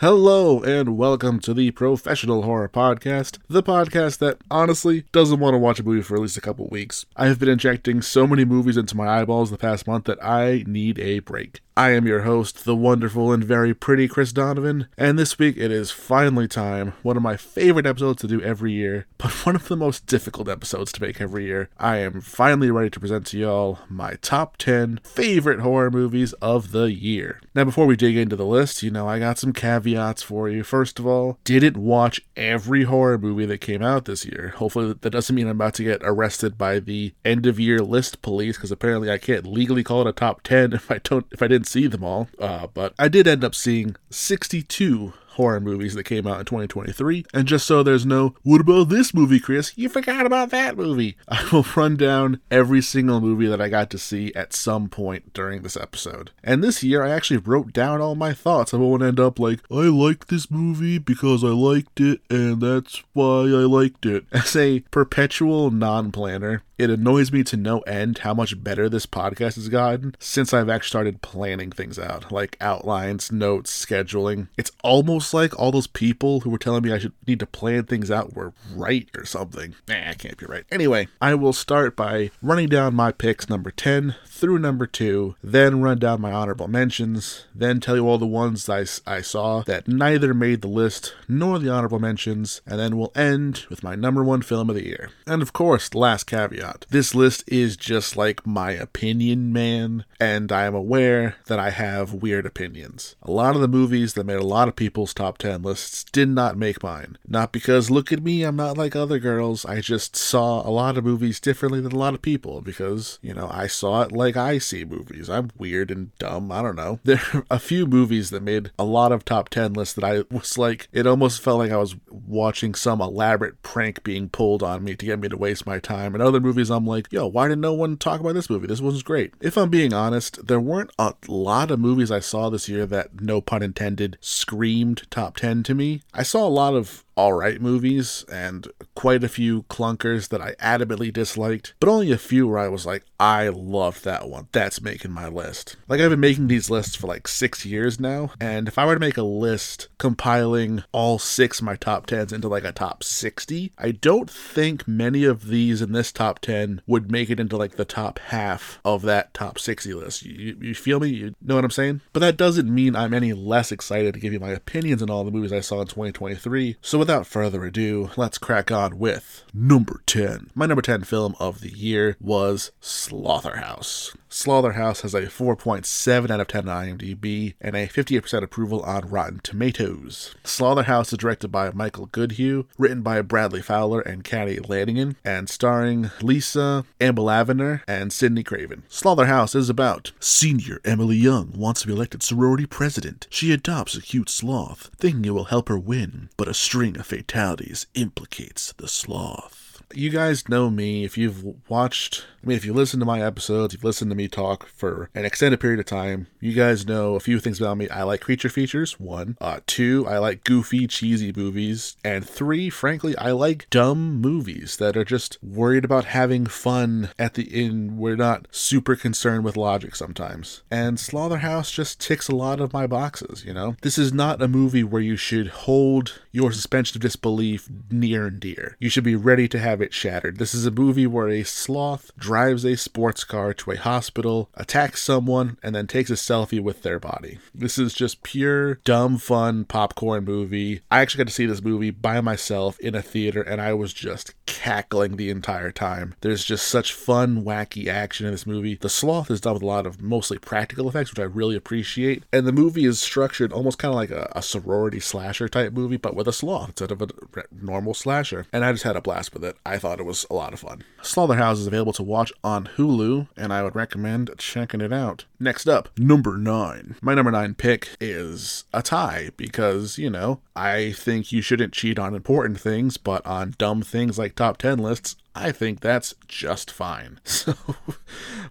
Hello, and welcome to the Professional Horror Podcast, the podcast that honestly doesn't want to watch a movie for at least a couple weeks. I have been injecting so many movies into my eyeballs the past month that I need a break. I am your host, the wonderful and very pretty Chris Donovan, and this week it is finally time, one of my favorite episodes to do every year, but one of the most difficult episodes to make every year. I am finally ready to present to y'all my top 10 favorite horror movies of the year. Now, before we dig into the list, you know, I got some caveats for you. First of all, didn't watch every horror movie that came out this year. Hopefully, that doesn't mean I'm about to get arrested by the end of year list police, because apparently I can't legally call it a top 10 if I don't, if I didn't see them all. Uh, but I did end up seeing 62 horror movies that came out in 2023. And just so there's no, what about this movie, Chris? You forgot about that movie. I will run down every single movie that I got to see at some point during this episode. And this year, I actually wrote down all my thoughts. I won't end up like, I liked this movie because I liked it, and that's why I liked it. As a perpetual non planner, it annoys me to no end how much better this podcast has gotten since I've actually started planning things out, like outlines, notes, scheduling. It's almost like all those people who were telling me I should need to plan things out were right or something. Nah, I can't be right. Anyway, I will start by running down my picks number 10 through number 2, then run down my honorable mentions, then tell you all the ones I, I saw that neither made the list nor the honorable mentions, and then we'll end with my number one film of the year. And of course, last caveat this list is just like my opinion, man, and I am aware that I have weird opinions. A lot of the movies that made a lot of people's top 10 lists did not make mine. Not because, look at me, I'm not like other girls. I just saw a lot of movies differently than a lot of people because, you know, I saw it like I see movies. I'm weird and dumb. I don't know. There are a few movies that made a lot of top 10 lists that I was like, it almost felt like I was watching some elaborate prank being pulled on me to get me to waste my time. And other movies I'm like, yo, why did no one talk about this movie? This one's great. If I'm being honest, there weren't a lot of movies I saw this year that, no pun intended, screamed top 10 to me. I saw a lot of alright movies and quite a few clunkers that I adamantly disliked, but only a few where I was like, I loved that one. That's making my list. Like, I've been making these lists for like six years now, and if I were to make a list compiling all six of my top 10s into like a top 60, I don't think many of these in this top 10 would make it into like the top half of that top 60 list. You, you feel me? You know what I'm saying? But that doesn't mean I'm any less excited to give you my opinions on all the movies I saw in 2023. So, with without further ado, let's crack on with number 10. My number 10 film of the year was Slotherhouse. Slotherhouse has a 4.7 out of 10 on IMDb and a 58% approval on Rotten Tomatoes. Slotherhouse is directed by Michael Goodhue, written by Bradley Fowler and Kari Ladingen, and starring Lisa Amber and Sydney Craven. Slotherhouse is about senior Emily Young wants to be elected sorority president. She adopts a cute sloth, thinking it will help her win, but a string of fatalities implicates the sloth you guys know me. If you've watched, I mean, if you listen to my episodes, you've listened to me talk for an extended period of time, you guys know a few things about me. I like creature features, one. Uh, two, I like goofy, cheesy movies. And three, frankly, I like dumb movies that are just worried about having fun at the end. We're not super concerned with logic sometimes. And Slotherhouse just ticks a lot of my boxes, you know? This is not a movie where you should hold your suspension of disbelief near and dear. You should be ready to have have it shattered. This is a movie where a sloth drives a sports car to a hospital, attacks someone, and then takes a selfie with their body. This is just pure, dumb, fun popcorn movie. I actually got to see this movie by myself in a theater, and I was just cackling the entire time. There's just such fun, wacky action in this movie. The sloth is done with a lot of mostly practical effects, which I really appreciate. And the movie is structured almost kind of like a, a sorority slasher type movie, but with a sloth instead of a normal slasher. And I just had a blast with it. I thought it was a lot of fun. Slotherhouse is available to watch on Hulu, and I would recommend checking it out. Next up, number nine. My number nine pick is a tie because, you know, I think you shouldn't cheat on important things, but on dumb things like top 10 lists, I think that's just fine. So,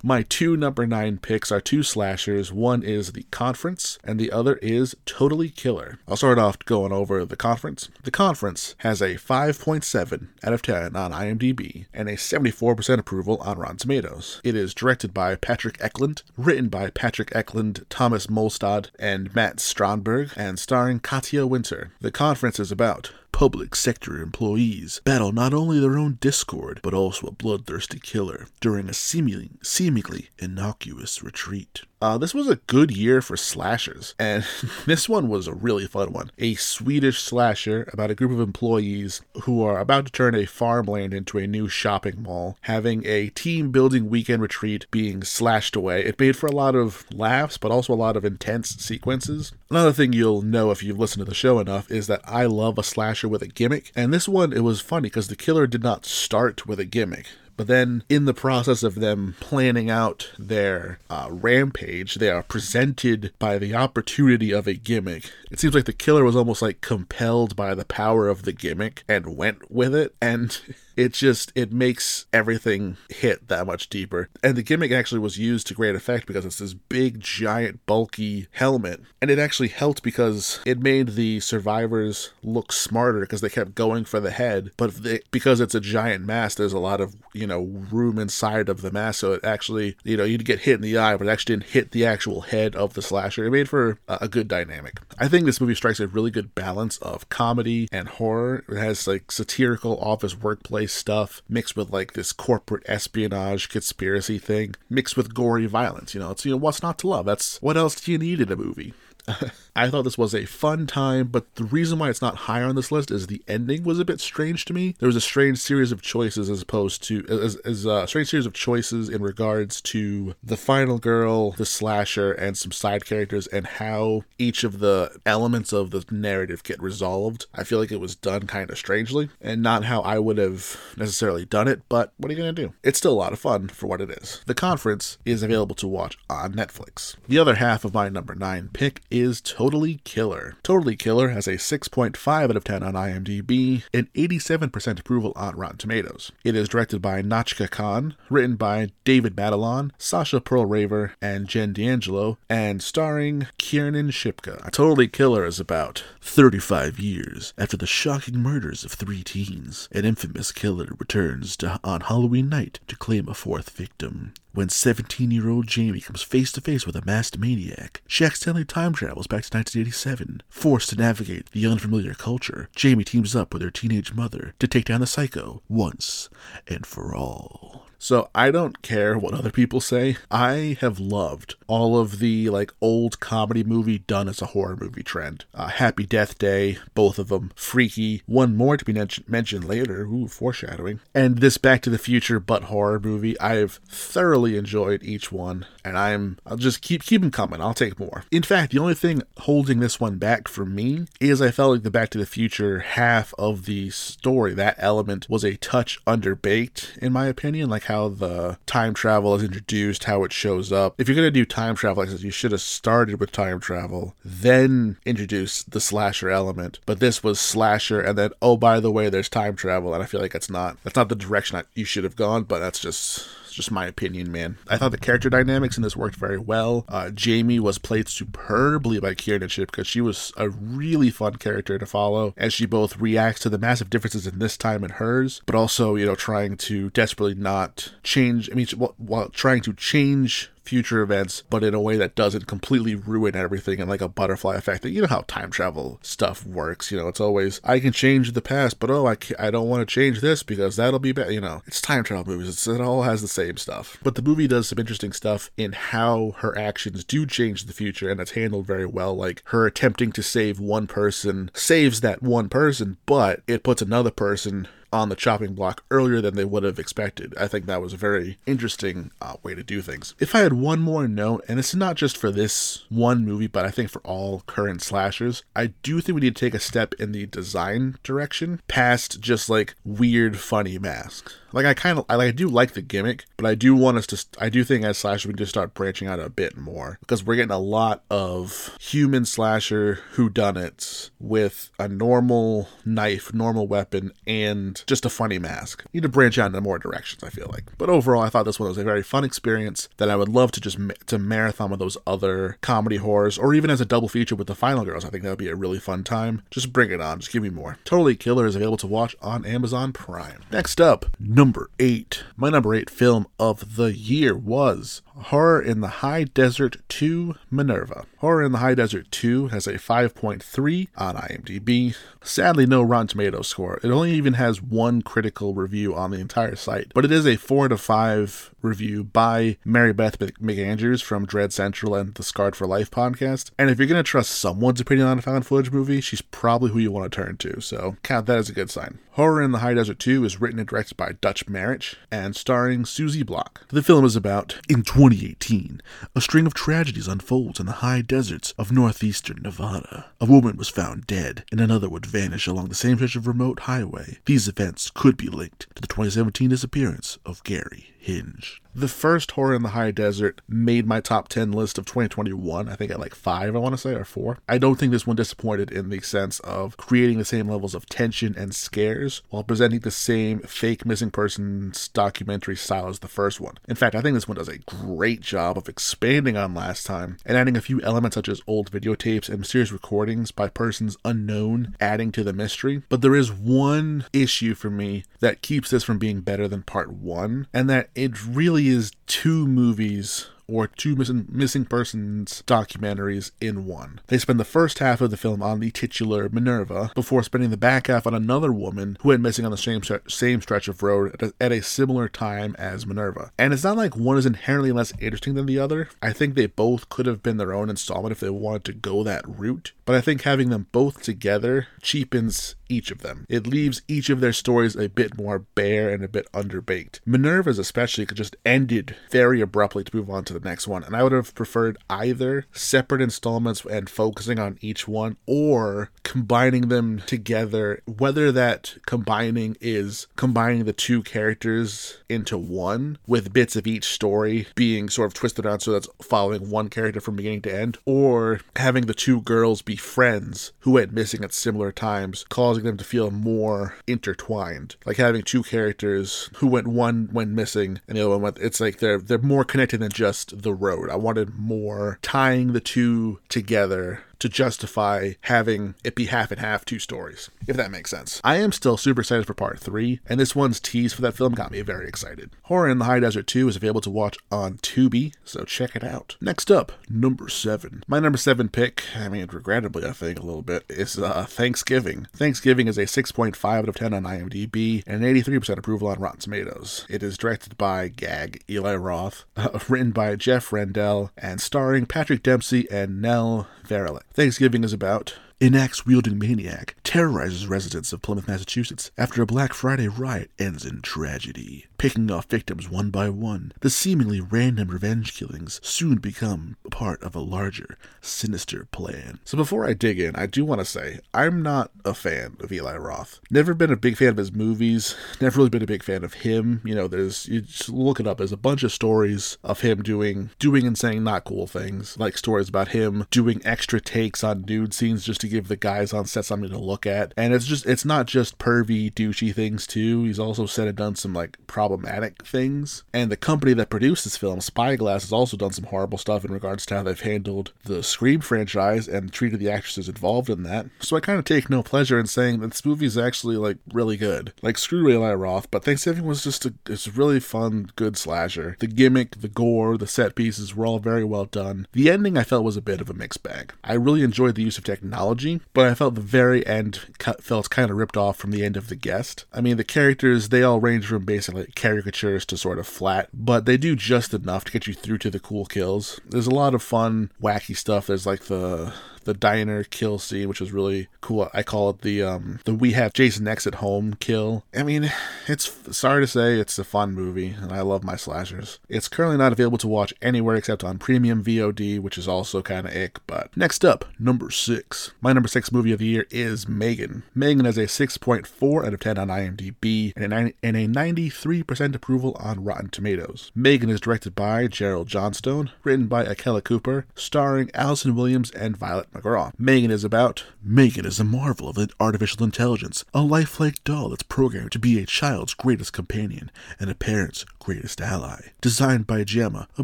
my two number nine picks are two slashers. One is The Conference, and the other is Totally Killer. I'll start off going over The Conference. The Conference has a 5.7 out of 10 on IMDb and a 74% approval on Rotten Tomatoes. It is directed by Patrick Eklund, written by Patrick Eklund, Thomas Moldestad, and Matt Strandberg, and starring Katya Winter. The Conference is about public sector employees battle not only their own discord, but also a bloodthirsty killer during a seemingly, seemingly innocuous retreat. Uh, this was a good year for slashers, and this one was a really fun one. A Swedish slasher about a group of employees who are about to turn a farmland into a new shopping mall, having a team building weekend retreat being slashed away. It made for a lot of laughs, but also a lot of intense sequences. Another thing you'll know if you've listened to the show enough is that I love a slasher with a gimmick, and this one it was funny because the killer did not start with a gimmick. But then, in the process of them planning out their uh, rampage, they are presented by the opportunity of a gimmick. It seems like the killer was almost like compelled by the power of the gimmick and went with it. And it just it makes everything hit that much deeper. And the gimmick actually was used to great effect because it's this big giant bulky helmet. And it actually helped because it made the survivors look smarter because they kept going for the head. But they, because it's a giant mask there's a lot of you know room inside of the mask so it actually you know you'd get hit in the eye but it actually didn't hit the actual head of the slasher. It made for a good dynamic. I think this movie strikes a really good balance of comedy and horror. It has like satirical office workplace stuff mixed with like this corporate espionage conspiracy thing mixed with gory violence. You know, it's you know what's not to love. That's what else do you need in a movie? I thought this was a fun time, but the reason why it's not higher on this list is the ending was a bit strange to me. There was a strange series of choices as opposed to as, as uh, a strange series of choices in regards to the final girl, the slasher, and some side characters, and how each of the elements of the narrative get resolved. I feel like it was done kind of strangely, and not how I would have necessarily done it. But what are you gonna do? It's still a lot of fun for what it is. The conference is available to watch on Netflix. The other half of my number nine pick Totally Killer. Totally Killer has a 6.5 out of 10 on IMDb and 87% approval on Rotten Tomatoes. It is directed by Nahnatchka Khan, written by David Matalon, Sasha Perl-Raver, and Jen D'Angelo, and starring Kiernan Shipka. Totally Killer is about 35 years after the shocking murders of three teens. An infamous killer returns to, on Halloween night to claim a fourth victim. When 17 year old Jamie comes face to face with a masked maniac, she accidentally time travels back to 1987. Forced to navigate the unfamiliar culture, Jamie teams up with her teenage mother to take down the psycho once and for all. So I don't care what other people say. I have loved all of the like old comedy movie done as a horror movie trend. Uh, Happy Death Day, both of them. Freaky, one more to be men- mentioned later. Ooh, foreshadowing. And this Back to the Future but horror movie. I've thoroughly enjoyed each one, and I'm I'll just keep keep them coming. I'll take more. In fact, the only thing holding this one back for me is I felt like the Back to the Future half of the story, that element was a touch underbaked in my opinion. Like how the time travel is introduced, how it shows up. If you're gonna do time travel like this, you should have started with time travel, then introduce the slasher element. But this was slasher, and then oh by the way, there's time travel, and I feel like that's not that's not the direction I, you should have gone. But that's just just my opinion, man. I thought the character dynamics in this worked very well. Uh, Jamie was played superbly by Kiernan Shipka because she was a really fun character to follow as she both reacts to the massive differences in this time and hers, but also, you know, trying to desperately not change. I mean, while trying to change future events, but in a way that doesn't completely ruin everything and like a butterfly effect. That You know how time travel stuff works. You know, it's always I can change the past, but oh, I I don't want to change this because that'll be bad. You know, it's time travel movies. It's, it all has the same stuff. But the movie does some interesting stuff in how her actions do change the future, and it's handled very well. Like her attempting to save one person saves that one person, but it puts another person on the chopping block earlier than they would have expected. I think that was a very interesting uh, way to do things. If I had one more note, and it's not just for this one movie, but I think for all current slashers, I do think we need to take a step in the design direction past just like weird, funny masks. Like I kind of, I, like, I do like the gimmick, but I do want us to, I do think as slasher we to start branching out a bit more because we're getting a lot of human slasher who done it with a normal knife, normal weapon, and just a funny mask. You need to branch out into more directions, I feel like. But overall, I thought this one was a very fun experience that I would love to just ma- to marathon with those other comedy horrors, or even as a double feature with the Final Girls. I think that would be a really fun time. Just bring it on. Just give me more. Totally Killer is available to watch on Amazon Prime. Next up, number eight. My number eight film of the year was Horror in the High Desert 2 Minerva. Horror in the High Desert 2 has a 5.3 on IMDb. Sadly, no Rotten Tomatoes score. It only even has one critical review on the entire site, but it is a 4 to 5 review by Mary Beth McAndrews from Dread Central and the Scarred for Life podcast. And if you're going to trust someone's opinion on a found footage movie, she's probably who you want to turn to, so count that as a good sign. Horror in the High Desert 2 is written and directed by Dutch Marich and starring Suziey Block. The film is about in 2018, a string of tragedies unfolds in the high deserts of northeastern Nevada. A woman was found dead, and another would vanish along the same stretch of remote highway. These events could be linked to the 2017 disappearance of Gary Hinkle. The first Horror in the High Desert made my top 10 list of 2021. I think at like five, I want to say, or four. I don't think this one disappointed in the sense of creating the same levels of tension and scares while presenting the same fake missing persons documentary style as the first one. In fact, I think this one does a great job of expanding on last time and adding a few elements such as old videotapes and mysterious recordings by persons unknown, adding to the mystery. But there is one issue for me that keeps this from being better than part one, and that it really is two movies or two missing, missing persons documentaries in one. They spend the first half of the film on the titular Minerva before spending the back half on another woman who went missing on the same, same stretch of road at a, at a similar time as Minerva. And it's not like one is inherently less interesting than the other. I think they both could have been their own installment if they wanted to go that route. But I think having them both together cheapens each of them. It leaves each of their stories a bit more bare and a bit underbaked. Minerva's especially could just ended very abruptly to move on to the next one, and I would have preferred either separate installments and focusing on each one or combining them together, whether that combining is combining the two characters into one with bits of each story being sort of twisted around so that's following one character from beginning to end, or having the two girls be friends who went missing at similar times, causing them to feel more intertwined. Like having two characters who went one went missing and the other one went it's like they're they're more connected than just the road. I wanted more tying the two together to justify having it be half and half two stories, if that makes sense. I am still super excited for part three, and this one's tease for that film got me very excited. Horror in the High Desert 2 is available to watch on Tubi, so check it out. Next up, number seven. My number seven pick, I mean, regrettably, I think a little bit, is uh, Thanksgiving. Thanksgiving is a 6.5 out of 10 on IMDb and an 83% approval on Rotten Tomatoes. It is directed by Gag Eli Roth, uh, written by Jeff Rendell, and starring Patrick Dempsey and Nell Verlaque. Thanksgiving is about an axe wielding maniac terrorizes residents of Plymouth, Massachusetts after a Black Friday riot ends in tragedy. Picking off victims one by one, the seemingly random revenge killings soon become part of a larger, sinister plan. So before I dig in, I do want to say I'm not a fan of Eli Roth. Never been a big fan of his movies, never really been a big fan of him. You know, there's you just look it up, there's a bunch of stories of him doing doing and saying not cool things, like stories about him doing extra takes on nude scenes just to give the guys on set something to look at. And it's just it's not just pervy, douchey things too. He's also said and done some like problematic things. And the company that produced this film, Spyglass, has also done some horrible stuff in regards to how they've handled the Scream franchise and treated the actresses involved in that. So I kind of take no pleasure in saying that this movie is actually like really good. Like screw Eli Roth, but Thanksgiving was just a it's a really fun, good slasher. The gimmick, the gore, the set pieces were all very well done. The ending I felt was a bit of a mixed bag. I really enjoyed the use of technology, but I felt the very end felt kind of ripped off from the end of The Guest. I mean, the characters, they all range from basically caricatures to sort of flat, but they do just enough to get you through to the cool kills. There's a lot of fun, wacky stuff. There's like the the diner kill scene, which was really cool. I call it the um the we have Jason X at home kill. I mean, it's sorry to say it's a fun movie, and I love my slashers. It's currently not available to watch anywhere except on premium VOD, which is also kind of ick. But next up, number six. My number six movie of the year is Megan. Megan has a 6.4 out of 10 on IMDb and a, and a 93% approval on Rotten Tomatoes. Megan is directed by Gerald Johnstone, written by Akela Cooper, starring Allison Williams and Violet Wrong. Oh, Megan is about Megan is a marvel of artificial intelligence, a lifelike doll that's programmed to be a child's greatest companion and a parent's greatest ally. Designed by Gemma, a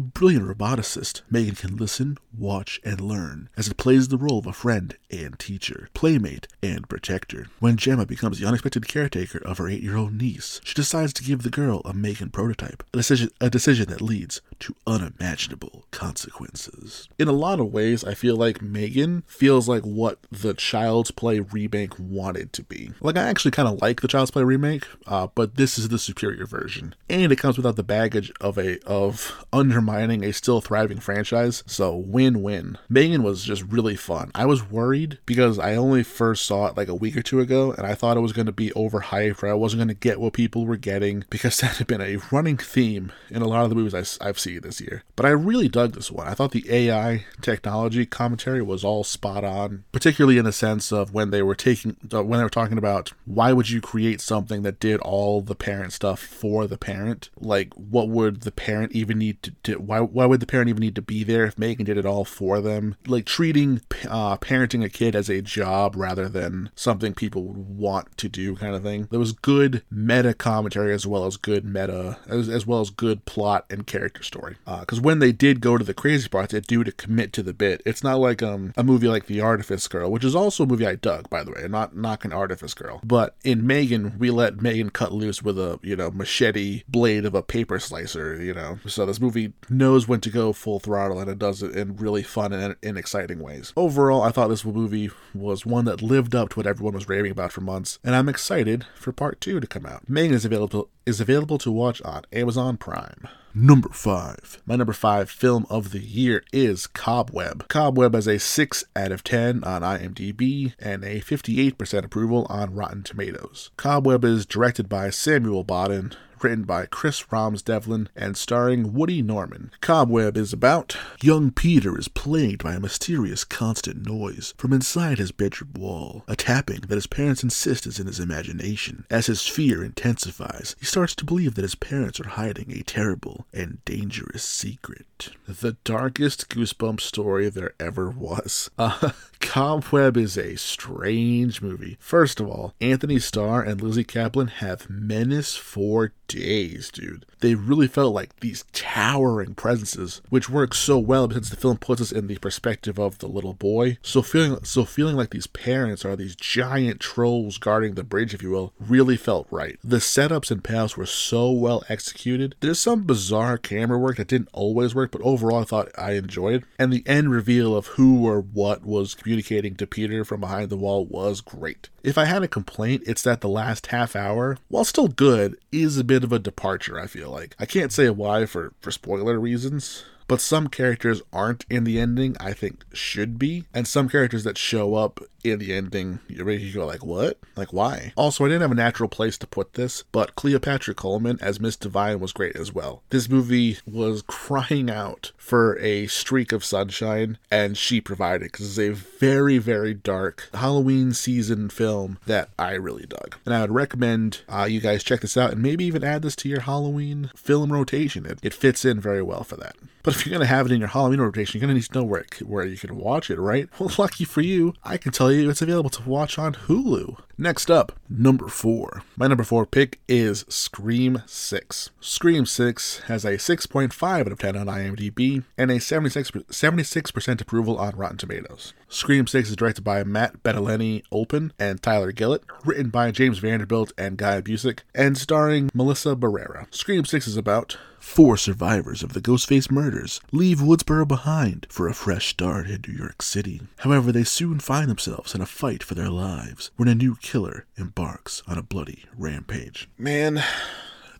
brilliant roboticist, Megan can listen, watch, and learn as it plays the role of a friend and teacher, playmate, and protector. When Gemma becomes the unexpected caretaker of her eight year old niece, she decides to give the girl a Megan prototype, a decision, a decision that leads to unimaginable consequences. In a lot of ways, I feel like Megan feels like what the Child's Play remake wanted to be. Like, I actually kind of like the Child's Play remake, uh, but this is the superior version, and it comes without the baggage of a of undermining a still thriving franchise. So win-win. Megan was just really fun. I was worried because I only first saw it like a week or two ago, and I thought it was going to be overhyped or I wasn't going to get what people were getting because that had been a running theme in a lot of the movies I, I've seen this year. But I really dug this one. I thought the AI technology commentary was all spot on, particularly in the sense of when they were taking when they were talking about why would you create something that did all the parent stuff for the parent? Like, what would the parent even need to do? Why why would the parent even need to be there if Megan did it all for them? Like treating uh, parenting a kid as a job rather than something people would want to do, kind of thing. There was good meta commentary as well as good meta as, as well as good plot and character story. Because uh, when they did go to the crazy parts, they do to commit to the bit. It's not like um a movie like The Artifice Girl, which is also a movie I dug, by the way. Not knocking Artifice Girl, but in Megan, we let Megan cut loose with a you know machete blade of a paper slicer. You know, so this movie knows when to go full throttle, and it does it in really fun and, and exciting ways. Overall, I thought this movie was one that lived up to what everyone was raving about for months, and I'm excited for part two to come out. Megan is available is available to watch on Amazon Prime. Number 5. My number 5 film of the year is Cobweb. Cobweb has a 6 out of 10 on IMDb and a 58% approval on Rotten Tomatoes. Cobweb is directed by Samuel Bodin, written by Chris Thomas Devlin and starring Woody Norman. Cobweb is about young Peter is plagued by a mysterious constant noise from inside his bedroom wall, a tapping that his parents insist is in his imagination. As his fear intensifies, he starts to believe that his parents are hiding a terrible and dangerous secret. The darkest goosebump story there ever was. Uh, Cobweb is a strange movie. First of all, Antony Starr and Lizzy Caplan have menace for dude. They really felt like these towering presences, which works so well because the film puts us in the perspective of the little boy. So feeling so feeling like these parents are these giant trolls guarding the bridge, if you will, really felt right. The setups and payoffs were so well executed. There's some bizarre camera work that didn't always work, but overall I thought I enjoyed. And the end reveal of who or what was communicating to Peter from behind the wall was great. If I had a complaint, it's that the last half hour, while still good, is a bit of a departure, I feel like. I can't say why for, for spoiler reasons, but some characters aren't in the ending, I think should be. And some characters that show up in the ending, you to go like, what? Like, why? Also, I didn't have a natural place to put this, but Cleopatra Coleman as Miss Divine was great as well. This movie was crying out for a streak of sunshine, and she provided because it's a very, very dark Halloween season film that I really dug. And I would recommend uh, you guys check this out and maybe even add this to your Halloween film rotation. It, it fits in very well for that. But if you're going to have it in your Halloween rotation, you're going to need to know where, it, where you can watch it, right? Well, lucky for you, I can tell you it's available to watch on Hulu. Next up, number four. My number four pick is Scream 6. Scream 6 has a 6.5 out of 10 on IMDb and a 76, 76% approval on Rotten Tomatoes. Scream 6 is directed by Matt Bettinelli Olpin and Tyler Gillett, written by James Vanderbilt and Guy Busick, and starring Melissa Barrera. Scream 6 is about Four survivors of the Ghostface murders leave Woodsboro behind for a fresh start in New York City. However, they soon find themselves in a fight for their lives when a new killer embarks on a bloody rampage. Man,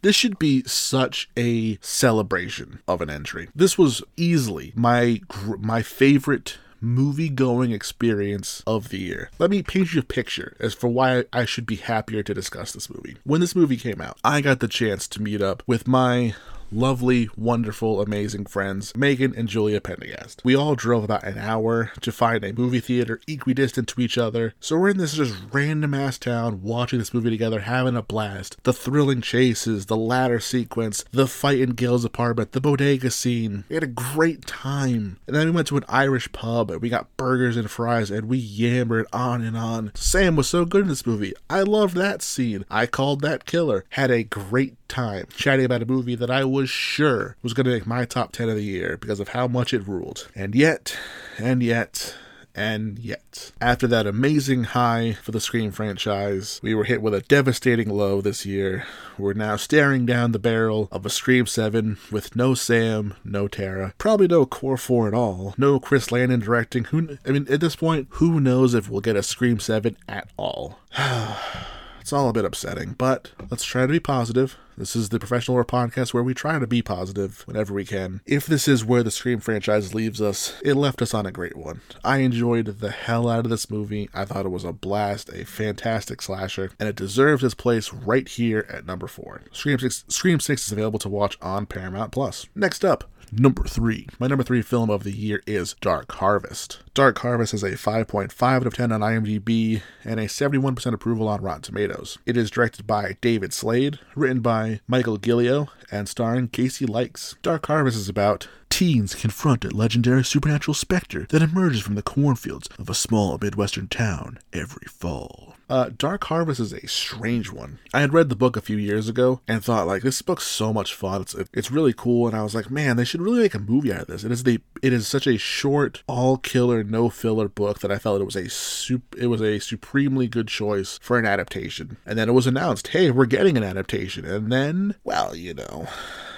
this should be such a celebration of an entry. This was easily my my favorite movie going experience of the year. Let me paint you a picture as for why I should be happier to discuss this movie. When this movie came out, I got the chance to meet up with my lovely, wonderful, amazing friends, Megan and Julia Pendergast. We all drove about an hour to find a movie theater equidistant to each other, so we're in this just random ass town watching this movie together, having a blast. The thrilling chases, the ladder sequence, the fight in Gail's apartment, the bodega scene. We had a great time. And then we went to an Irish pub and we got burgers and fries and we yammered on and on. Sam was so good in this movie. I loved that scene. I called that killer. Had a great time chatting about a movie that I was sure was going to make my top 10 of the year because of how much it ruled. And yet, and yet, and yet. After that amazing high for the Scream franchise, we were hit with a devastating low this year. We're now staring down the barrel of a Scream 7 with no Sam, no Tara, probably no Core 4 at all, no Chris Landon directing. Who I mean, at this point, who knows if we'll get a Scream 7 at all? It's all a bit upsetting, but let's try to be positive. This is the Professional Horror Podcast where we try to be positive whenever we can. If this is where the Scream franchise leaves us, it left us on a great one. I enjoyed the hell out of this movie. I thought it was a blast, a fantastic slasher, and it deserves its place right here at number four. Scream 6, Scream 6 is available to watch on Paramount Plus. Next up, Number three. My number three film of the year is Dark Harvest. Dark Harvest has a 5.5 out of 10 on IMDb and a 71% approval on Rotten Tomatoes. It is directed by David Slade, written by Michael Gilio, and starring Casey Likes. Dark Harvest is about teens confront a legendary supernatural specter that emerges from the cornfields of a small Midwestern town every fall. Uh, Dark Harvest is a strange one. I had read the book a few years ago and thought like this book's so much fun. It's it's really cool, and I was like, man, they should really make a movie out of this. It is the it is such a short, all killer, no filler book that I felt it was a sup- it was a supremely good choice for an adaptation. And then it was announced, hey, we're getting an adaptation, and then well, you know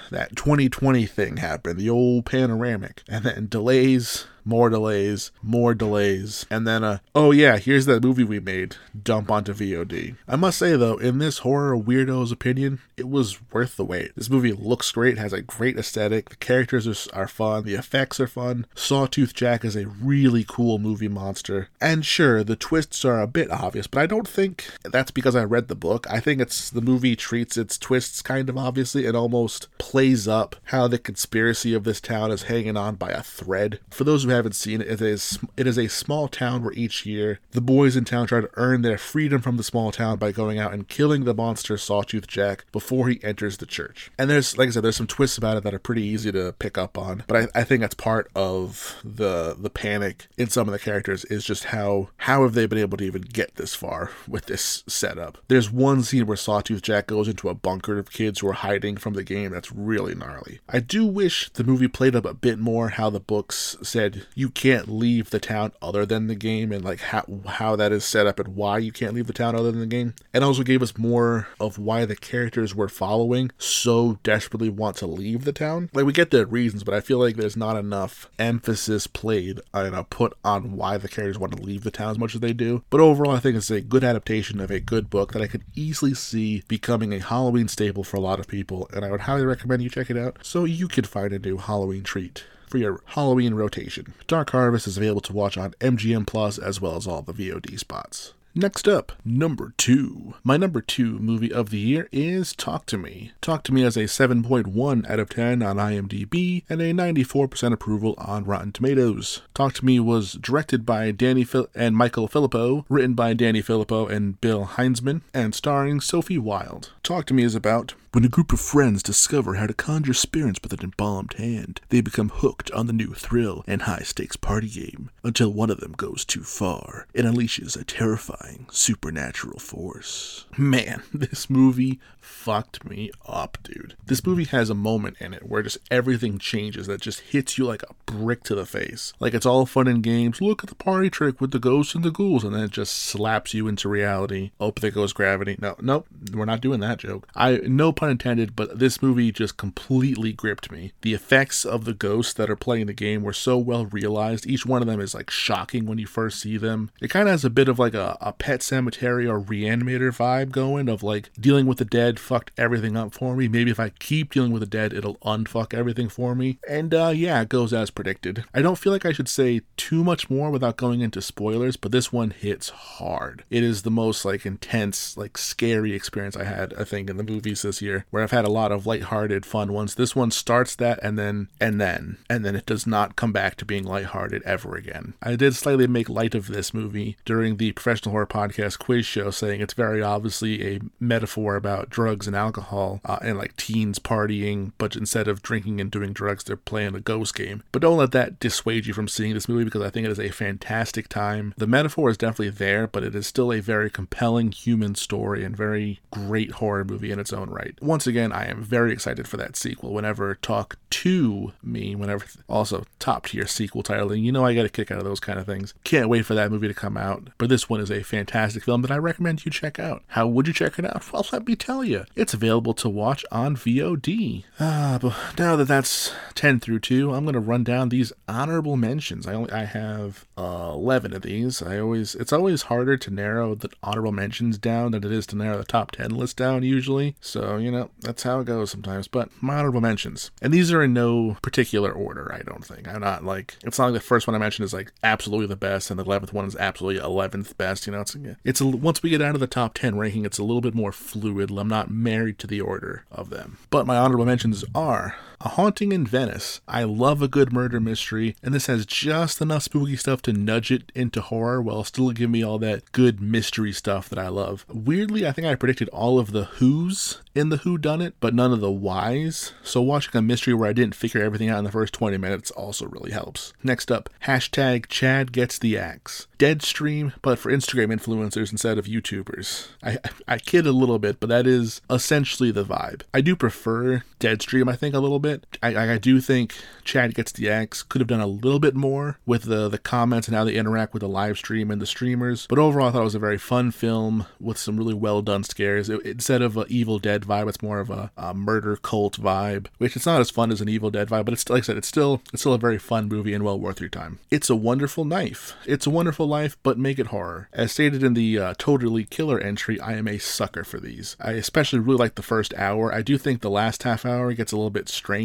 that 2020 thing happened, the old panoramic, and then delays, more delays, more delays, and then uh oh yeah, here's that movie we made, dump onto VOD. I must say though, in this horror weirdo's opinion, it was worth the wait. This movie looks great, has a great aesthetic, the characters are, are fun, the effects are fun. Sawtooth Jack is a really cool movie monster. And sure, the twists are a bit obvious, but I don't think that's because I read the book. I think it's the movie treats its twists kind of obviously and almost plays up how the conspiracy of this town is hanging on by a thread. For those who haven't seen it, it is it is a small town where each year the boys in town try to earn their freedom from the small town by going out and killing the monster Sawtooth Jack before he enters the church. And there's like I said, there's some twists about it that are pretty easy to pick up on, but I, I think that's part of the the panic in some of the characters is just how how have they been able to even get this far with this setup. There's one scene where Sawtooth Jack goes into a bunker of kids who are hiding from the game that's really gnarly. I do wish the movie played up a bit more how the books said you can't leave the town other than the game and like how how that is set up and why you can't leave the town other than the game. And also gave us more of why the characters we're following so desperately want to leave the town. Like we get their reasons, but I feel like there's not enough emphasis played and put on why the characters want to leave the town as much as they do. But overall, I think it's a good adaptation of a good book that I could easily see becoming a Halloween staple for a lot of people, and I would highly recommend you check it out so you could find a new Halloween treat for your Halloween rotation. Dark Harvest is available to watch on MGM Plus as well as all the VOD spots. Next up, number two. My number two movie of the year is Talk to Me. Talk to Me has a 7.1 out of 10 on IMDb and a 94% approval on Rotten Tomatoes. Talk to Me was directed by Danny and Michael Philippou, written by Danny Philippou and Bill Hinzman, and starring Sophie Wilde. Talk to Me is about when a group of friends discover how to conjure spirits with an embalmed hand, they become hooked on the new thrill and high stakes party game until one of them goes too far and unleashes a terrifying supernatural force. Man, this movie fucked me up, dude. This movie has a moment in it where just everything changes that just hits you like a brick to the face. Like it's all fun and games. Look at the party trick with the ghosts and the ghouls, and then it just slaps you into reality. Oh, there goes gravity. No, nope, we're not doing that joke. I no pun intended, but this movie just completely gripped me. The effects of the ghosts that are playing the game were so well realized. Each one of them is like shocking when you first see them. It kind of has a bit of like a, a pet cemetery or reanimator vibe going of like dealing with the dead fucked everything up for me. Maybe if I keep dealing with the dead, it'll unfuck everything for me. And uh, yeah, it goes as predicted. I don't feel like I should say too much more without going into spoilers, but this one hits hard. It is the most like intense, like scary experience I had, I think, in the movies this year year where I've had a lot of lighthearted, fun ones. This one starts that and then, and then, and then it does not come back to being lighthearted ever again. I did slightly make light of this movie during the Professional Horror Podcast quiz show, saying it's very obviously a metaphor about drugs and alcohol uh, and like teens partying, but instead of drinking and doing drugs, they're playing a ghost game. But don't let that dissuade you from seeing this movie because I think it is a fantastic time. The metaphor is definitely there, but it is still a very compelling human story and very great horror movie in its own right. Once again, I am very excited for that sequel. Whenever Talk to Me, whenever also top tier sequel titling, you know I get a kick out of those kind of things. Can't wait for that movie to come out. But this one is a fantastic film that I recommend you check out. How would you check it out? Well, let me tell you. It's available to watch on VOD. Ah, but now that that's 10 through 2, I'm going to run down these honorable mentions. I only I have uh, 11 of these. I always it's always harder to narrow the honorable mentions down than it is to narrow the top 10 list down usually. So, you know, that's how it goes sometimes. But my honorable mentions. And these are in no particular order, I don't think. I'm not like it's not like the first one I mentioned is like absolutely the best and the 11th one is absolutely 11th best, you know. It's it's a, once we get out of the top 10 ranking, it's a little bit more fluid. I'm not married to the order of them. But my honorable mentions are a Haunting in Venice. I love a good murder mystery, and this has just enough spooky stuff to nudge it into horror while still giving me all that good mystery stuff that I love. Weirdly, I think I predicted all of the Who's in the Who Done It, but none of the Whys. So watching a mystery where I didn't figure everything out in the first 20 minutes also really helps. Next up, hashtag Chad gets the axe. Deadstream, but for Instagram influencers instead of YouTubers. I, I kid a little bit, but that is essentially the vibe. I do prefer Deadstream, I think, a little bit. I, I do think Chad Gets the Axe could have done a little bit more with the, the comments and how they interact with the live stream and the streamers. But overall, I thought it was a very fun film with some really well done scares. It, instead of an Evil Dead vibe, it's more of a, a, murder cult vibe, which it's not as fun as an Evil Dead vibe, but it's like I said, it's still it's still a very fun movie and well worth your time. It's a wonderful knife. It's a wonderful life, but make it horror. As stated in the uh, Totally Killer entry, I am a sucker for these. I especially really like the first hour. I do think the last half hour gets a little bit strange,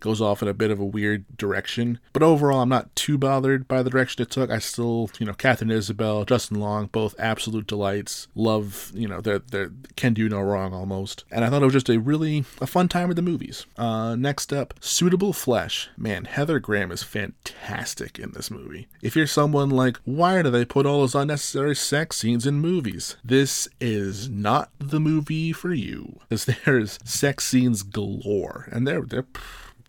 goes off in a bit of a weird direction, but overall, I'm not too bothered by the direction it took. I still, you know, Katharine Isabelle, Justin Long, both absolute delights. Love, you know, they're, they're can do no wrong almost. And I thought it was just a really a fun time with the movies. Uh, next up, Suitable Flesh. Man, Heather Graham is fantastic in this movie. If you're someone like, why do they put all those unnecessary sex scenes in movies? This is not the movie for you. Because there's sex scenes galore, and they're they're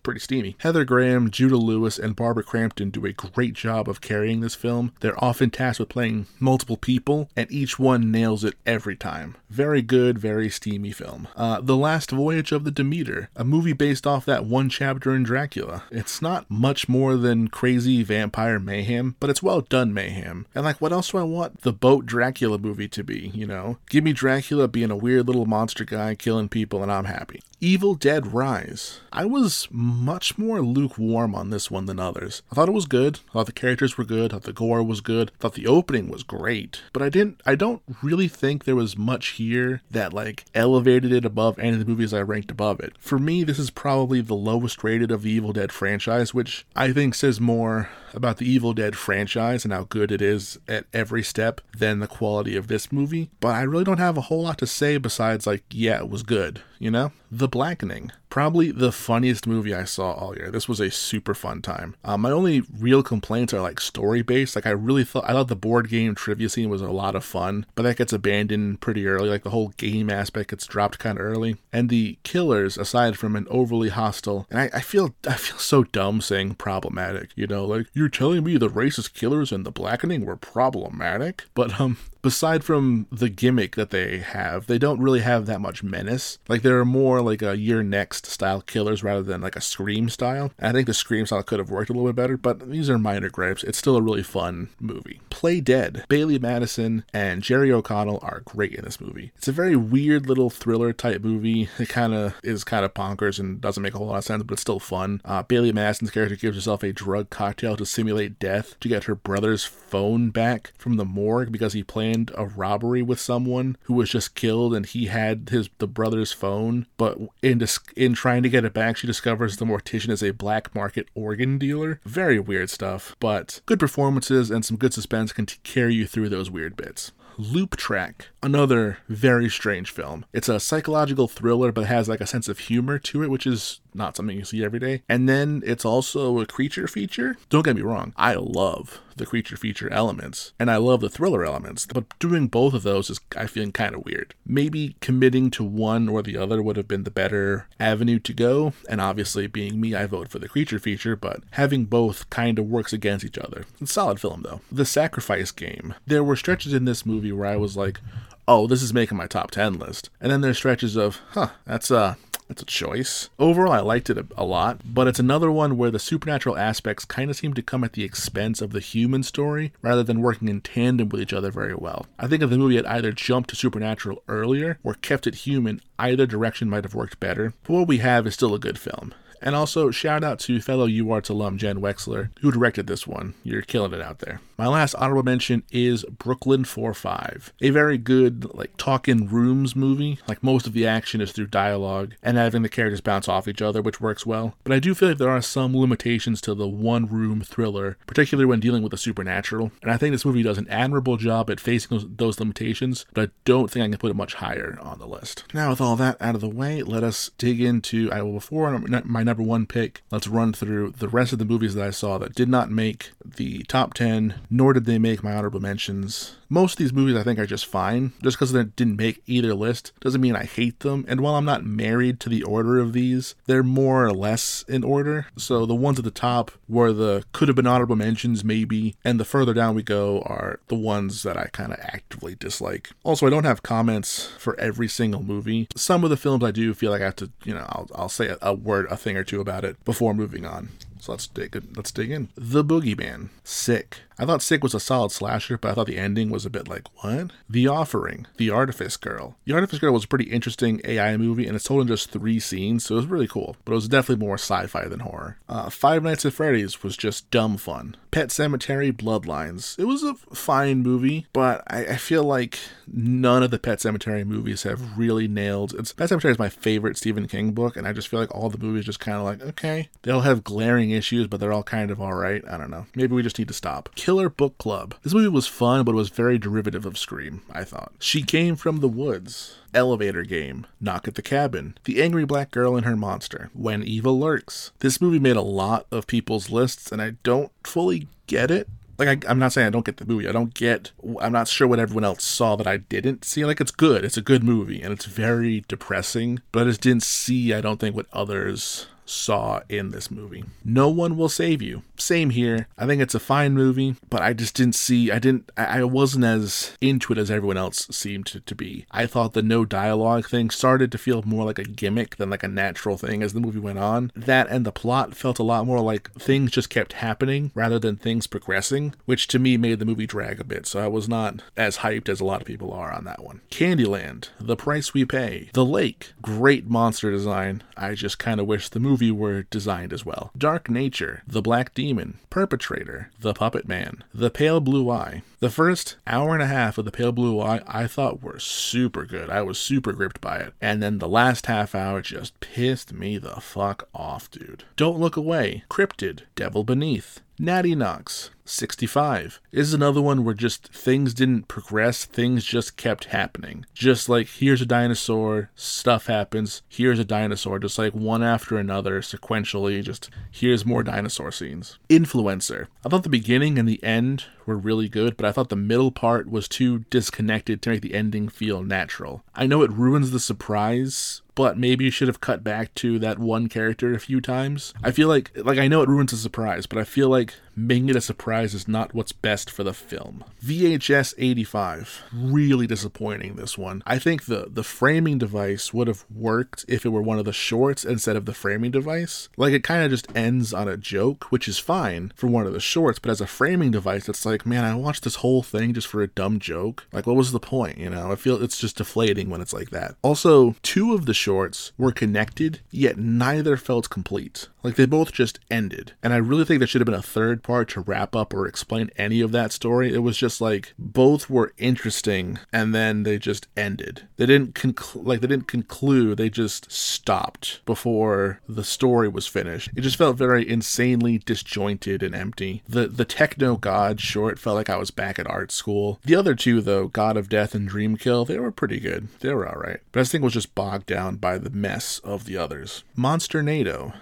pretty steamy. Heather Graham, Judah Lewis, and Barbara Crampton do a great job of carrying this film. They're often tasked with playing multiple people, and each one nails it every time. Very good, very steamy film. Uh, the Last Voyage of the Demeter, a movie based off that one chapter in Dracula. It's not much more than crazy vampire mayhem, but it's well done mayhem. And like, what else do I want the boat Dracula movie to be? You know, give me Dracula being a weird little monster guy killing people, and I'm happy. Evil Dead Rise. I was much more lukewarm on this one than others. I thought it was good. I thought the characters were good. I thought the gore was good. I thought the opening was great. But I didn't I don't really think there was much here that like elevated it above any of the movies I ranked above it. For me, this is probably the lowest rated of the Evil Dead franchise, which I think says more about the Evil Dead franchise and how good it is at every step than the quality of this movie. But I really don't have a whole lot to say besides like, yeah, it was good, you know? The Blackening. Probably the funniest movie I saw all year. This was a super fun time. Um, my only real complaints are like story based. Like I really thought I thought the board game trivia scene was a lot of fun, but that gets abandoned pretty early. Like the whole game aspect gets dropped kind of early. And the killers, aside from an overly hostile, and I, I feel I feel so dumb saying problematic. You know, like you're telling me the racist killers and the blackening were problematic, but um, beside from the gimmick that they have, they don't really have that much menace. Like they're more like a You're Next style killers rather than like a Scream style. And I think the Scream style could have worked a little bit better, but these are minor gripes. It's still a really fun movie. Play Dead. Bailee Madison and Jerry O'Connell are great in this movie. It's a very weird little thriller type movie. It kind of is kind of bonkers and doesn't make a whole lot of sense, but it's still fun. Uh, Bailee Madison's character gives herself a drug cocktail to simulate death to get her brother's phone back from the morgue because he planned planned a robbery with someone who was just killed and he had his the brother's phone but in dis- in trying to get it back she discovers the mortician is a black market organ dealer very weird stuff but good performances and some good suspense can t- carry you through those weird bits Loop Track, another very strange film. It's a psychological thriller, but has like a sense of humor to it, which is not something you see every day. And then it's also a creature feature. Don't get me wrong, I love the creature feature elements and I love the thriller elements, but doing both of those is I feel kind of weird. Maybe committing to one or the other would have been the better avenue to go, and obviously being me, I vote for the creature feature, but having both kind of works against each other. It's a solid film though. The Sacrifice Game. There were stretches in this movie where I was like, oh, this is making my top 10 list. And then there's stretches of, huh, that's uh it's a choice. Overall, I liked it a, a lot, but it's another one where the supernatural aspects kind of seem to come at the expense of the human story rather than working in tandem with each other very well. I think if the movie had either jumped to supernatural earlier or kept it human, either direction might have worked better. But what we have is still a good film. And also, shout out to fellow UArts alum Jen Wexler, who directed this one. You're killing it out there. My last honorable mention is Brooklyn 4-5. A very good, like, talk in rooms movie. Like, most of the action is through dialogue and having the characters bounce off each other, which works well. But I do feel like there are some limitations to the one room thriller, particularly when dealing with the supernatural. And I think this movie does an admirable job at facing those, those limitations, but I don't think I can put it much higher on the list. Now, with all that out of the way, let us dig into, I will, before my number one pick, let's run through the rest of the movies that I saw that did not make the top 10 nor did they make my honorable mentions. Most of these movies I think are just fine. Just because they didn't make either list doesn't mean I hate them. And while I'm not married to the order of these, they're more or less in order. So the ones at the top were the could have been honorable mentions, maybe, and the further down we go are the ones that I kind of actively dislike. Also, I don't have comments for every single movie. Some of the films I do feel like I have to, you know, I'll, I'll say a, a word, a thing or two about it before moving on. So let's dig let's dig in. The Boogeyman. Sick. I thought Sick was a solid slasher, but I thought the ending was a bit like, what? The Offering. The Artifice Girl. The Artifice Girl was a pretty interesting AI movie, and it's told in just three scenes, so it was really cool. But it was definitely more sci-fi than horror. Uh, Five Nights at Freddy's was just dumb fun. Pet Sematary Bloodlines. It was a fine movie, but I, I feel like none of the Pet Sematary movies have really nailed. It's Pet Sematary is my favorite Stephen King book, and I just feel like all the movies just kind of like okay, they all have glaring issues, but they're all kind of all right. I don't know. Maybe we just need to stop. Killer Book Club. This movie was fun, but it was very derivative of Scream. I thought. She came from the woods. Elevator Game, Knock at the Cabin, The Angry Black Girl and Her Monster, When Evil Lurks. This movie made a lot of people's lists, and I don't fully get it like I, am not saying I don't get the movie. I don't get. I'm not sure what everyone else saw that I didn't see. Like it's good. It's a good movie and it's very depressing. But I just didn't see. I don't think what others saw in this movie. No one will save you. Same here. I think it's a fine movie, but I just didn't see. I didn't. I wasn't as into it as everyone else seemed to, to be. I thought the no dialogue thing started to feel more like a gimmick than like a natural thing as the movie went on. That and the plot felt a lot more like things just kept happening rather than things progressing, which to me made the movie drag a bit. So I was not as hyped as a lot of people are on that one. Candyland, The Price We Pay, The Lake, great monster design. I just kind of wish the movie movie were designed as well. Dark Nature, The Black Demon, Perpetrator, The Puppet Man, The Pale Blue Eye. The first hour and a half of The Pale Blue Eye I thought were super good. I was super gripped by it. And then the last half hour just pissed me the fuck off, dude. Don't Look Away, Cryptid, Devil Beneath, Natty Knocks, 65 is another one where just things didn't progress, things just kept happening. Just like here's a dinosaur, stuff happens, here's a dinosaur, just like one after another, sequentially, just here's more dinosaur scenes. Influencer. I thought the beginning and the end were really good, but I thought the middle part was too disconnected to make the ending feel natural. I know it ruins the surprise, but maybe you should have cut back to that one character a few times. I feel like like I know it ruins the surprise, but I feel like making it a surprise is not what's best for the film. VHS 85, really disappointing this one. I think the the framing device would have worked if it were one of the shorts instead of the framing device. Like it kind of just ends on a joke, which is fine for one of the shorts, but as a framing device, it's like, man, I watched this whole thing just for a dumb joke. Like what was the point, you know? I feel it's just deflating when it's like that. Also, two of the shorts were connected, yet neither felt complete. Like they both just ended. And I really think there should have been a third part to wrap up or explain any of that story. It was just like both were interesting and then they just ended. They didn't conclude like they didn't conclude, they just stopped before the story was finished. It just felt very insanely disjointed and empty. The the techno god short felt like I was back at art school. The other two though, God of Death and Dreamkill, they were pretty good. They were alright. But I think was just bogged down by the mess of the others. Monster NATO,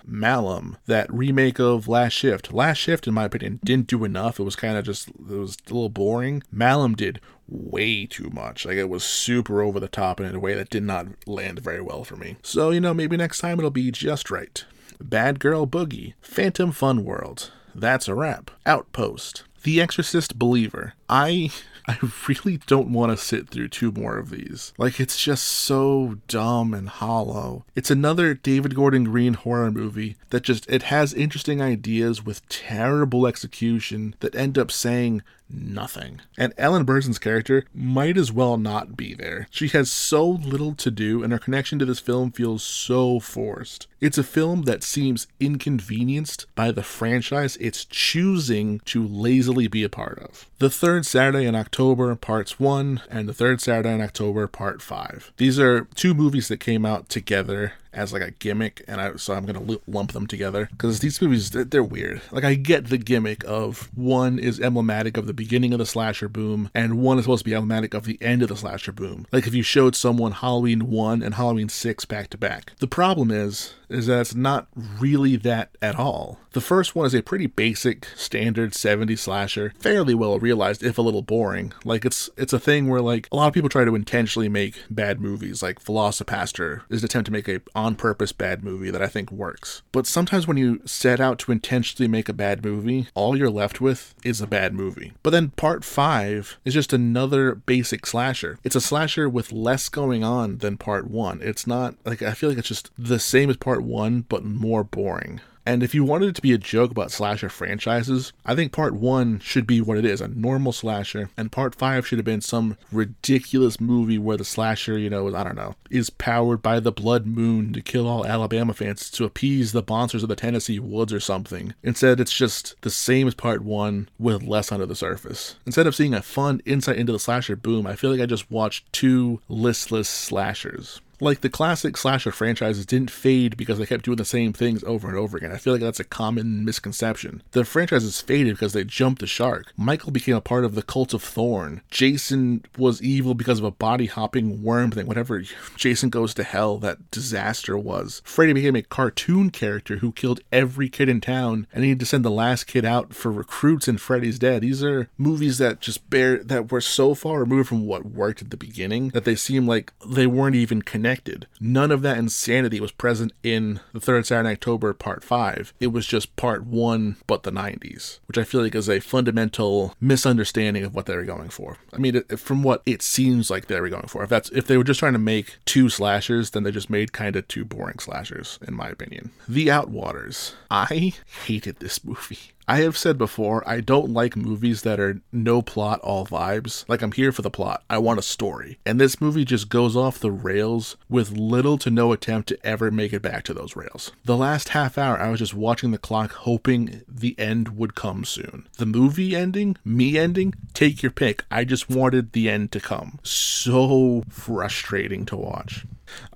That remake of Last Shift. Last Shift, in my opinion, didn't do enough. It was kind of just, it was a little boring. Malum did way too much. Like it was super over the top in a way that did not land very well for me. So, you know, maybe next time it'll be just right. Bad Girl Boogie, Phantom Fun World. That's a wrap. Outpost. The Exorcist Believer. I I really don't want to sit through two more of these. Like, it's just so dumb and hollow. It's another David Gordon Green horror movie that just, it has interesting ideas with terrible execution that end up saying nothing. And Ellen Burstyn's character might as well not be there. She has so little to do, and her connection to this film feels so forced. It's a film that seems inconvenienced by the franchise it's choosing to lazily be a part of. The third Saturday in October, parts 1, and the third Saturday in October, part 5. These are two movies that came out together as like a gimmick, and I so I'm gonna lump them together because these movies they're, they're, weird. Like I get the gimmick of one is emblematic of the beginning of the slasher boom, and one is supposed to be emblematic of the end of the slasher boom. Like if you showed someone Halloween one and Halloween six back to back. The problem is is that it's not really that at all. The first one is a pretty basic, standard 70s slasher, fairly well realized, if a little boring. Like it's it's a thing where like a lot of people try to intentionally make bad movies. Like VelociPastor is an attempt to make a on purpose bad movie that I think works. But sometimes when you set out to intentionally make a bad movie, all you're left with is a bad movie. But then part five is just another basic slasher. It's a slasher with less going on than part one. It's not like I feel like it's just the same as part one, but more boring. And if you wanted it to be a joke about slasher franchises, I think part one should be what it is a normal slasher, and part five should have been some ridiculous movie where the slasher, you know, I don't know, is powered by the blood moon to kill all Alabama fans to appease the monsters of the Tennessee woods or something. Instead, it's just the same as part one with less under the surface. Instead of seeing a fun insight into the slasher boom, I feel like I just watched two listless slashers. Like the classic slasher franchises didn't fade because they kept doing the same things over and over again. I feel like that's a common misconception. The franchises faded because they jumped the shark. Michael became a part of the cult of Thorn. Jason was evil because of a body hopping worm thing. Whatever Jason goes to hell, that disaster was. Freddy became a cartoon character who killed every kid in town and he had to send the last kid out for recruits and Freddy's Dead. These are movies that just bear that were so far removed from what worked at the beginning that they seem like they weren't even connected connected. None of that insanity was present in the third Saturday in October part five. It was just part one, but the 90s, which I feel like is a fundamental misunderstanding of what they were going for. I mean, from what it seems like they were going for. If that's if they were just trying to make two slashers, then they just made kind of two boring slashers, in my opinion. The Outwaters. I hated this movie. I have said before, I don't like movies that are no plot, all vibes. Like, I'm here for the plot. I want a story. And this movie just goes off the rails with little to no attempt to ever make it back to those rails. The last half hour, I was just watching the clock, hoping the end would come soon. The movie ending, me ending, take your pick. I just wanted the end to come. So frustrating to watch.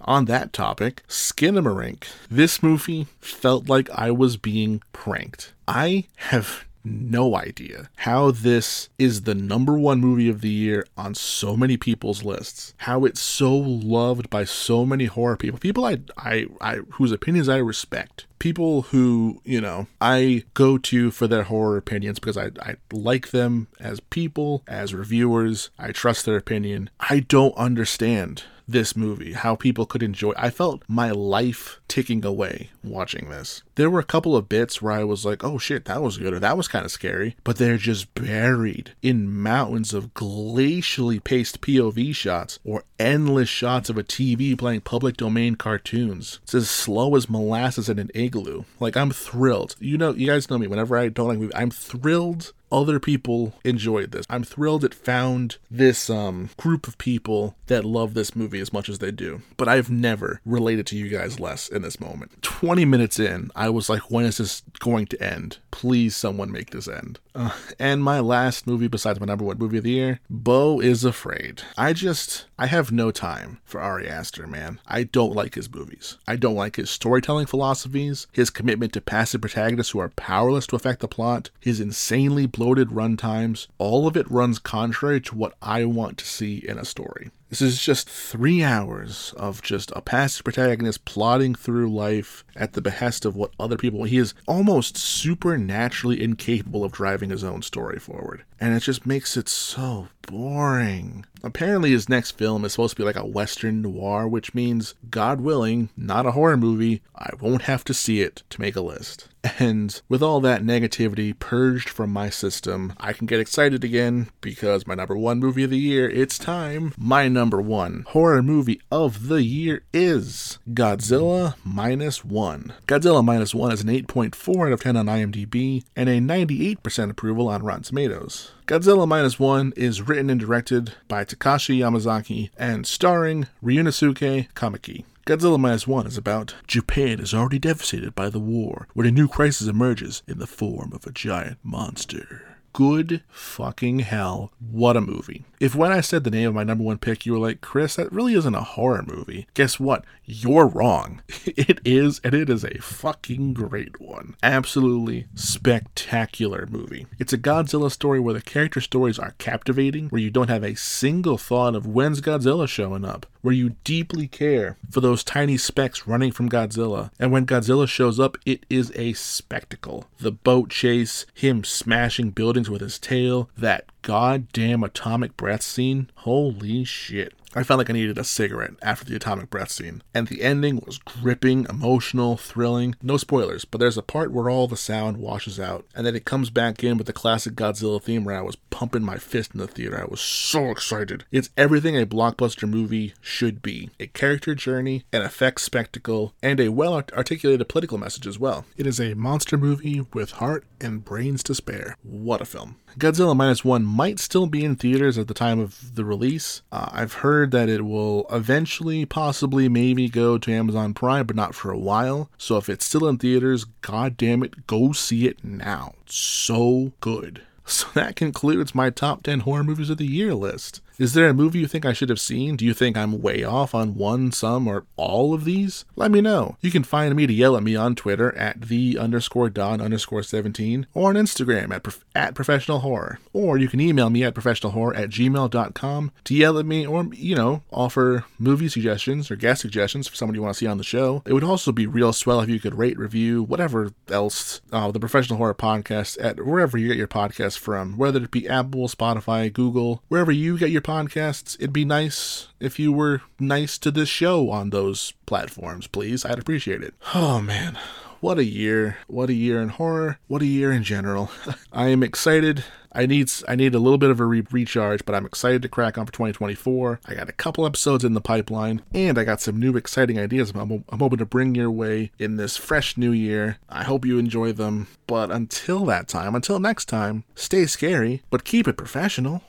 On that topic, Skinamarink. This movie felt like I was being pranked. I have no idea how this is the number one movie of the year on so many people's lists. How it's so loved by so many horror people, people I, I, I whose opinions I respect. People who you know I go to for their horror opinions because I, I like them as people, as reviewers. I trust their opinion. I don't understand this movie, how people could enjoy. I felt my life ticking away watching this. There were a couple of bits where I was like, "Oh shit, that was good," or "That was kind of scary," but they're just buried in mountains of glacially paced POV shots or endless shots of a TV playing public domain cartoons. It's as slow as molasses in an igloo. Like I'm thrilled. You know, you guys know me. Whenever I don't like movies, I'm thrilled other people enjoyed this. I'm thrilled it found this um, group of people that love this movie as much as they do. But I've never related to you guys less in this moment. 20 minutes in, I was like, when is this going to end? Please, someone make this end. Uh, and my last movie, besides my number one movie of the year, Beau is Afraid. I just, I have no time for Ari Aster, man. I don't like his movies. I don't like his storytelling philosophies, his commitment to passive protagonists who are powerless to affect the plot, his insanely run times. All of it runs contrary to what I want to see in a story. This is just three hours of just a passive protagonist plodding through life at the behest of what other people. He is almost supernaturally incapable of driving his own story forward. And it just makes it so boring. Apparently, his next film is supposed to be like a Western noir, which means, God willing, not a horror movie. I won't have to see it to make a list. And with all that negativity purged from my system, I can get excited again because my number one movie of the year, it's time. My number one horror movie of the year is Godzilla Minus One. Godzilla Minus One is an 8.4 out of 10 on IMDb and a 98% approval on Rotten Tomatoes. Godzilla Minus One is written and directed by Takashi Yamazaki and starring Ryunosuke Kamiki. Godzilla Minus One is about Japan is already devastated by the war when a new crisis emerges in the form of a giant monster. Good fucking hell. What a movie. If when I said the name of my number one pick, you were like, Chris, that really isn't a horror movie, guess what? You're wrong. It is, and it is a fucking great one. Absolutely spectacular movie. It's a Godzilla story where the character stories are captivating, where you don't have a single thought of when's Godzilla showing up, where you deeply care for those tiny specks running from Godzilla. And when Godzilla shows up, it is a spectacle. The boat chase, him smashing buildings with his tail, that goddamn atomic breath scene. Holy shit. I felt like I needed a cigarette after the atomic breath scene. And the ending was gripping, emotional, thrilling. No spoilers, but there's a part where all the sound washes out, and then it comes back in with the classic Godzilla theme where I was pumping my fist in the theater. I was so excited. It's everything a blockbuster movie should be a character journey, an effects spectacle, and a well articulated political message as well. It is a monster movie with heart and brains to spare. What a film. Godzilla Minus One might still be in theaters at the time of the release. Uh, I've heard that it will eventually, possibly, maybe go to Amazon Prime, but not for a while. So if it's still in theaters, god damn it, go see it now. So good. So that concludes my top 10 horror movies of the year list. Is there a movie you think I should have seen? Do you think I'm way off on one, some, or all of these? Let me know. You can find me to yell at me on Twitter at the underscore don underscore 17 or on Instagram at, prof- at professional horror. Or you can email me at professionalhorror at gmail.com to yell at me or, you know, offer movie suggestions or guest suggestions for someone you want to see on the show. It would also be real swell if you could rate, review, whatever else, uh, the Professional Horror Podcast at wherever you get your podcast from, whether it be Apple, Spotify, Google, wherever you get your podcasts, it'd be nice if you were nice to this show on those platforms, please. I'd appreciate it. Oh man, what a year. What a year in horror. What a year in general. I am excited. I need I need a little bit of a re- recharge, but I'm excited to crack on for 2024. I got a couple episodes in the pipeline, and I got some new exciting ideas I'm, I'm hoping to bring your way in this fresh new year. I hope you enjoy them. But until that time, until next time, stay scary, but keep it professional.